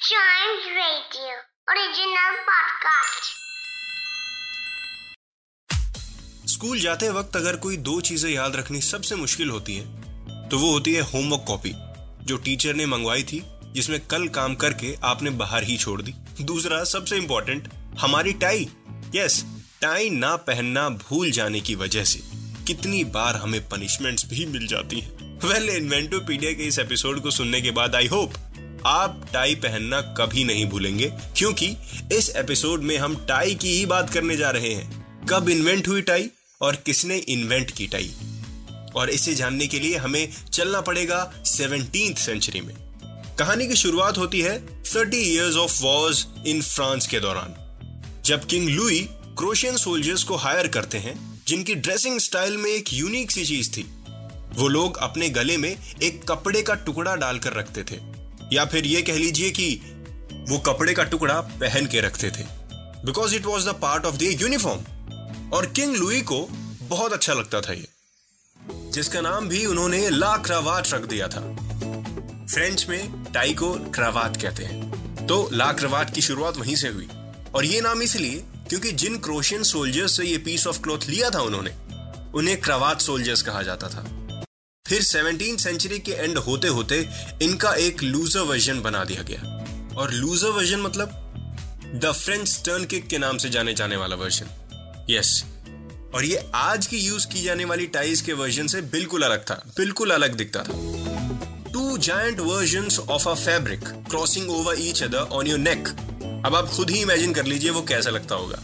Giant Radio, original podcast. School जाते वक्त अगर कोई दो चीज़ें याद रखनी सबसे मुश्किल होती है तो वो होती है होमवर्क कॉपी, जो टीचर ने मंगवाई थी, जिसमें कल काम करके आपने बाहर ही छोड़ दी। दूसरा, सबसे इंपॉर्टेंट हमारी टाई। यस टाई ना पहनना भूल जाने की वजह से कितनी बार हमें पनिशमेंट्स भी मिल जाती हैं। वेल इन्वेंटोपीडिया के इस एपिसोड को सुनने के बाद आई होप आप टाई पहनना कभी नहीं भूलेंगे, क्योंकि इस एपिसोड में हम टाई की ही बात करने जा रहे हैं। कब इन्वेंट हुई टाई और किसने इन्वेंट की टाई? और इसे जानने के लिए हमें चलना पड़ेगा सेवनटीन सेंचुरी में। कहानी की शुरुआत होती है thirty years of wars in France के दौरान, जब किंग लुई क्रोशियन सोल्जर्स को हायर करते हैं, जिनकी ड्रेसिंग स्टाइल में एक यूनिक सी चीज़ थी। वो लोग अपने गले में एक कपड़े का टुकड़ा डालकर रखते थे। या फिर ये कह लीजिए कि वो कपड़े का टुकड़ा पहन के रखते थे। Because it was the part of the uniform और किंग लुई को बहुत अच्छा लगता था ये। जिसका नाम भी उन्होंने ला क्रावाट रख दिया था। फ्रेंच में टाई को क्रावाट कहते हैं। तो ला क्रावाट की शुरुआत वहीं से हुई। और ये नाम इसलिए क्योंकि जिन क्रोशियन सोल्जर्स से ये पीस ऑफ़ क्लॉथ लिया था उन्होंने, उन्हें क्रावाट सोल्जर्स कहा जाता था। फिर सेवनटीन सेंचुरी के एंड होते होते इनका एक लूजर वर्जन बना दिया गया। और लूजर वर्जन मतलब द फ्रेंच टर्न किक के नाम से जाने जाने वाला वर्जन यस और ये आज की यूज़ की जाने वाली टाइज के वर्जन से बिल्कुल अलग था, बिल्कुल अलग दिखता था। Two giant version of a fabric crossing over each other on your neck अब आप खुद ही इमेजिन कर लीजिए वो कैसा लगता होगा।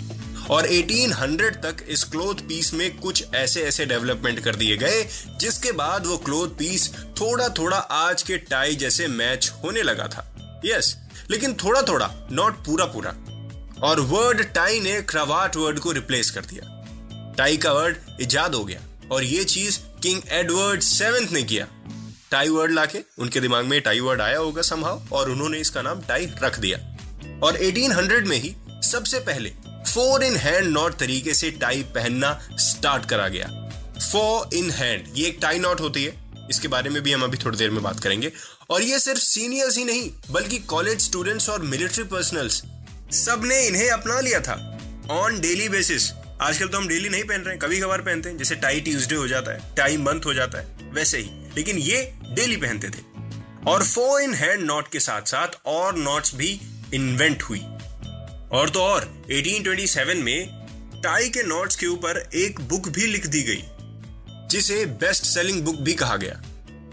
और 1800 तक इस क्लोथ पीस में कुछ ऐसे ऐसे डेवलपमेंट कर दिए गए जिसके बाद वो क्लोथ पीस थोड़ा थोड़ा आज के टाई जैसे मैच होने लगा था। यस yes, लेकिन थोड़ा थोड़ा नॉट पूरा पूरा और वर्ड टाई ने क्रवाट वर्ड को रिप्लेस कर दिया। टाई का वर्ड इजाद हो गया और ये चीज़ किंग एडवर्ड सेवेंथ ने किया। टाई वर्ड लाके उनके दिमाग में टाई वर्ड आया होगा संभाव और उन्होंने इसका नाम टाई रख दिया। और 1800 में ही सबसे पहले फोर इन हैंड नॉट तरीके से टाई पहनना स्टार्ट करा गया। फोर इन हैंड ये एक टाई नॉट होती है। इसके बारे में भी हम अभी थोड़ी देर में बात करेंगे। और ये सिर्फ़ सीनियर्स ही नहीं, बल्कि कॉलेज स्टूडेंट्स और मिलिट्री पर्सनल्स सबने इन्हें अपना लिया था। ऑन डेली बेसिस आजकल तो हम डेली नहीं पहन रहे हैं कभी कभार पहनते हैं, जैसे टाई ट्यूसडे हो जाता है टाई मंथ हो जाता है, वैसे ही। लेकिन ये डेली पहनते थे। और फोर इन हैंड नॉट के साथ साथ और नॉट्स भी इन्वेंट हुई। और तो और 1827 में टाई के नोट्स के ऊपर एक बुक भी लिख दी गई, जिसे बेस्ट सेलिंग बुक भी कहा गया।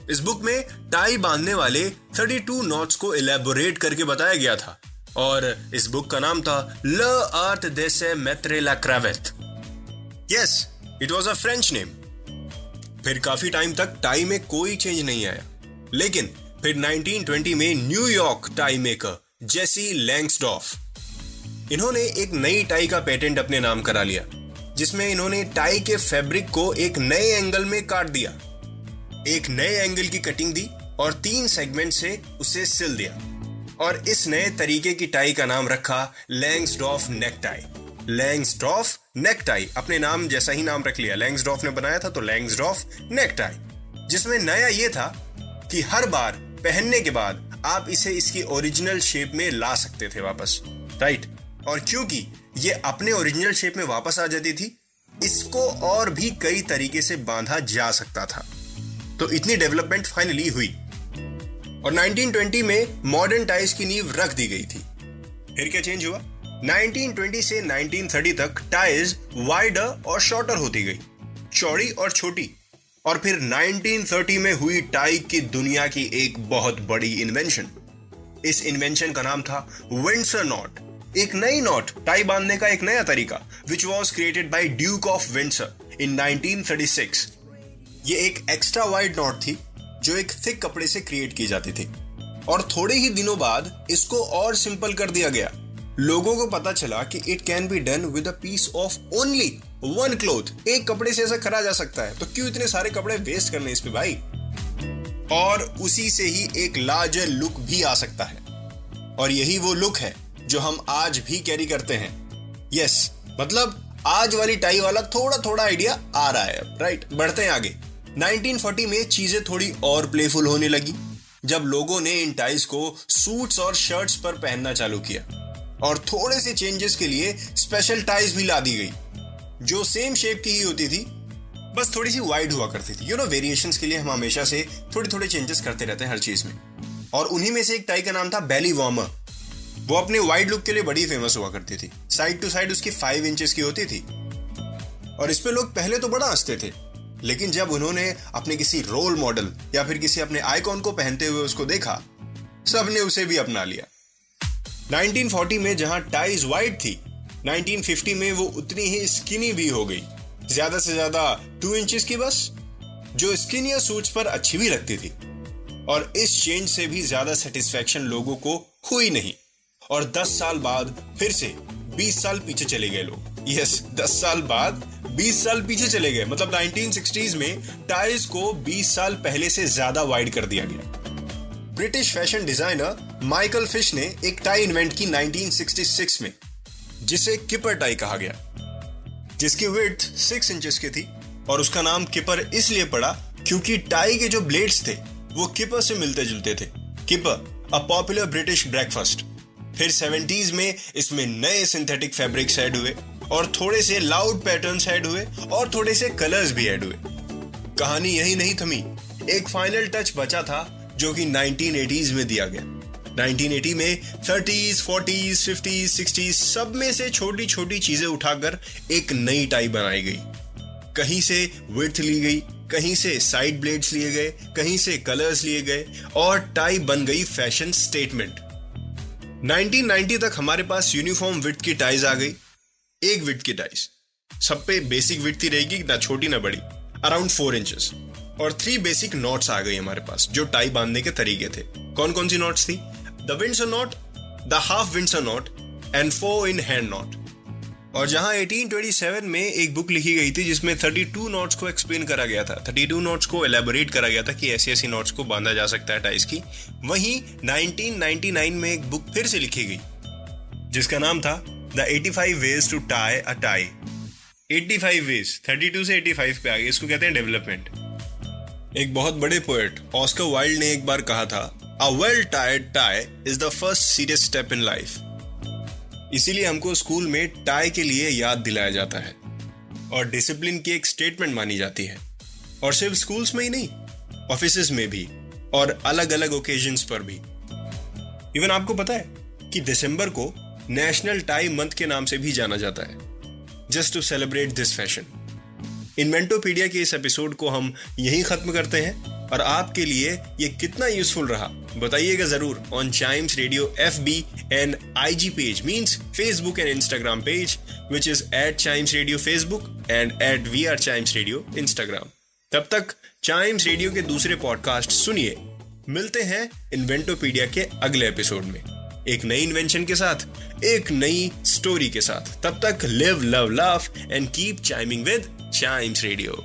इस बुक में टाई बांधने वाले 32 नोट्स को इलेबोरेट करके बताया गया था, और इस बुक का नाम था ल आर्ट देसे मेत्रेला क्रावेथ yes it was a French name फिर काफ़ी टाइम तक टाई में कोई चेंज नहीं आया। लेकिन फिर 1920 में New York tie maker Jesse Langsdorf इन्होंने एक नई टाई का पेटेंट अपने नाम करा लिया, जिसमें इन्होंने टाई के फैब्रिक को एक नए एंगल में काट दिया। एक नए एंगल की कटिंग दी और तीन सेगमेंट से उसे सिल दिया। और इस नए तरीके की टाई का नाम रखा लैंग्सडॉफ नेक टाई लैंग्सडॉफ नेक टाई अपने नाम जैसा ही नाम रख लिया। लैंग्सडॉफ ने बनाया था तो लैंग्सडॉफ नेक टाई जिसमें नया ये था कि हर बार पहनने के बाद आप इसे इसकी ओरिजिनल शेप में ला सकते थे वापस। राइट? और क्योंकि ये अपने ओरिजिनल शेप में वापस आ जाती थी, इसको और भी कई तरीके से बांधा जा सकता था। तो इतनी डेवलपमेंट फाइनली हुई। और 1920 में मॉडर्न टाइज की नींव रख दी गई थी। फिर क्या चेंज हुआ? 1920 से 1930 तक टाइज वाइडर और शॉर्टर होती गई, चौड़ी और छोटी। और फिर 1930 में हुई टाई की दुनिया की एक बहुत बड़ी इन्वेंशन इस इन्वेंशन का नाम था विंडसर नॉट एक नई नॉट टाई बांधने का एक नया तरीका which was created by Duke of Windsor in 1936 ये एक एक्स्ट्रा वाइड नॉट थी, जो एक थिक कपड़े से क्रिएट की जाती थी। और थोड़े ही दिनों बाद इसको और सिंपल कर दिया गया। लोगों को पता चला कि it can be done with a piece of only one cloth एक कपड़े से ऐसा करा जा सकता है तो क्यों इतने सारे कपड़े वेस्ट करने इस पे भाई? और उसी से ही एक लार्जर लुक भी आ सकता है। और यही वो लुक है जो हम आज भी कैरी करते हैं। यस मतलब आज वाली टाई वाला थोड़ा थोड़ा आइडिया आ रहा है राइट बढ़ते हैं आगे। 1940 में चीज़ें थोड़ी और प्लेफुल होने लगी, जब लोगों ने इन टाइज को सूट्स और शर्ट्स पर पहनना चालू किया। और थोड़े से चेंजेस के लिए स्पेशल टाइज भी ला दी गई, जो सेम शेप की ही होती थी, बस थोड़ी सी वाइड हुआ करती थी। यू नो वेरिएशन के लिए हम हमेशा से थोड़े थोड़े चेंजेस करते रहते हैं हर चीज़ में। और उन्हीं में से एक टाई का नाम था बेली वार्मर वो अपने वाइड लुक के लिए बड़ी फ़ेमस हुआ करती थी। साइड टू साइड उसकी फाइव इंचेस की होती थी। और इस पे लोग पहले तो बड़ा हँसते थे, लेकिन जब उन्होंने अपने किसी रोल मॉडल या फिर किसी अपने आइकॉन को पहनते हुए उसको देखा, सबने उसे भी अपना लिया। 1940 में जहाँ टाइज वाइड थी 1950 में वो उतनी ही स्किनी भी हो गई। ज़्यादा से ज़्यादा टू इंचेस की बस, जो स्किनियर सूट्स पर अच्छी भी लगती थी। और इस चेंज से भी ज़्यादा सेटिस्फेक्शन लोगों को हुई नहीं। और 10 साल बाद फिर से 20 साल पीछे चले गए लोग। यस 10 साल बाद 20 साल पीछे चले गए। मतलब 1960s में टाइल्स को 20 साल पहले से ज़्यादा वाइड कर दिया गया। British fashion designer Michael Fish ने एक टाई इन्वेंट की 1966 में, जिसे किपर टाई कहा गया। जिसकी विड्थ सिक्स इंचेस की थी और उसका नाम किपर इसलिए पड़ा क्योंकि टाई के जो ब्लेड्स थे, वो किपर से मिलते जुलते थे। Kipper a popular British breakfast फिर सेवेंटीज में इसमें नए सिंथेटिक फैब्रिक्स ऐड हुए और थोड़े से लाउड पैटर्न्स ऐड हुए और थोड़े से कलर्स भी ऐड हुए। कहानी यही नहीं थमी एक फाइनल टच बचा था जो कि 1980s में दिया गया। 1980 में 30s, 40s, 50s, 60s सब में से छोटी छोटी चीज़ें उठाकर एक नई टाई बनाई गई। कहीं से विथ ली गई कहीं से साइड ब्लेड्स लिए गए कहीं से कलर्स लिए गए और टाई बन गई फ़ैशन स्टेटमेंट 1990 तक हमारे पास यूनिफॉर्म विथ की टाइज आ गई। एक विथ की टाइज सब पे बेसिक विथ ही रहेगी, ना छोटी, ना बड़ी। अराउंड फोर इंचेस और थ्री बेसिक नॉट्स आ गई हमारे पास, जो टाई बांधने के तरीके थे। कौन कौन सी नॉट्स थी? The Windsor knot the half Windsor knot and four in hand knot और जहाँ 1827 में एक बुक लिखी गई थी, जिसमें 32 नोट्स को एक्सप्लेन करा गया था। 32 नोट्स को एलेबोरेट करा गया था कि ऐसी ऐसी नोट्स को बांधा जा सकता है टाइस की। वहीं 1999 में एक बुक फिर से लिखी गई, जिसका नाम था the 85 ways to tie a tie 85 ways 32 से 85 पे आ गए इसको कहते हैं डेवलपमेंट एक बहुत बड़े पोएट ऑस्कर वाइल्ड ने एक बार कहा था a well tied tie is the first serious step in life इसीलिए हमको स्कूल में टाई के लिए याद दिलाया जाता है और डिसिप्लिन की एक स्टेटमेंट मानी जाती है। और सिर्फ़ स्कूल्स में ही नहीं ऑफ़िस में भी और अलग अलग ओकेजन्स पर भी। इवन आपको पता है कि दिसंबर को नेशनल टाई मंथ के नाम से भी जाना जाता है just to celebrate this fashion Inventopedia के इस एपिसोड को हम यहीं खत्म करते हैं। और आपके लिए ये कितना यूजफुल रहा? बताइएगा ज़रूर on Chimes radio F B and I G page means Facebook and Instagram page which is at Chimes radio Facebook and at we are Chimes radio Instagram तब तक चाइम्स रेडियो के दूसरे पॉडकास्ट सुनिए। मिलते हैं इन्वेंटोपीडिया के अगले episode में। एक नई इन्वेंशन के साथ, एक नई स्टोरी के साथ। तब तक live love love and keep chiming with Chimes radio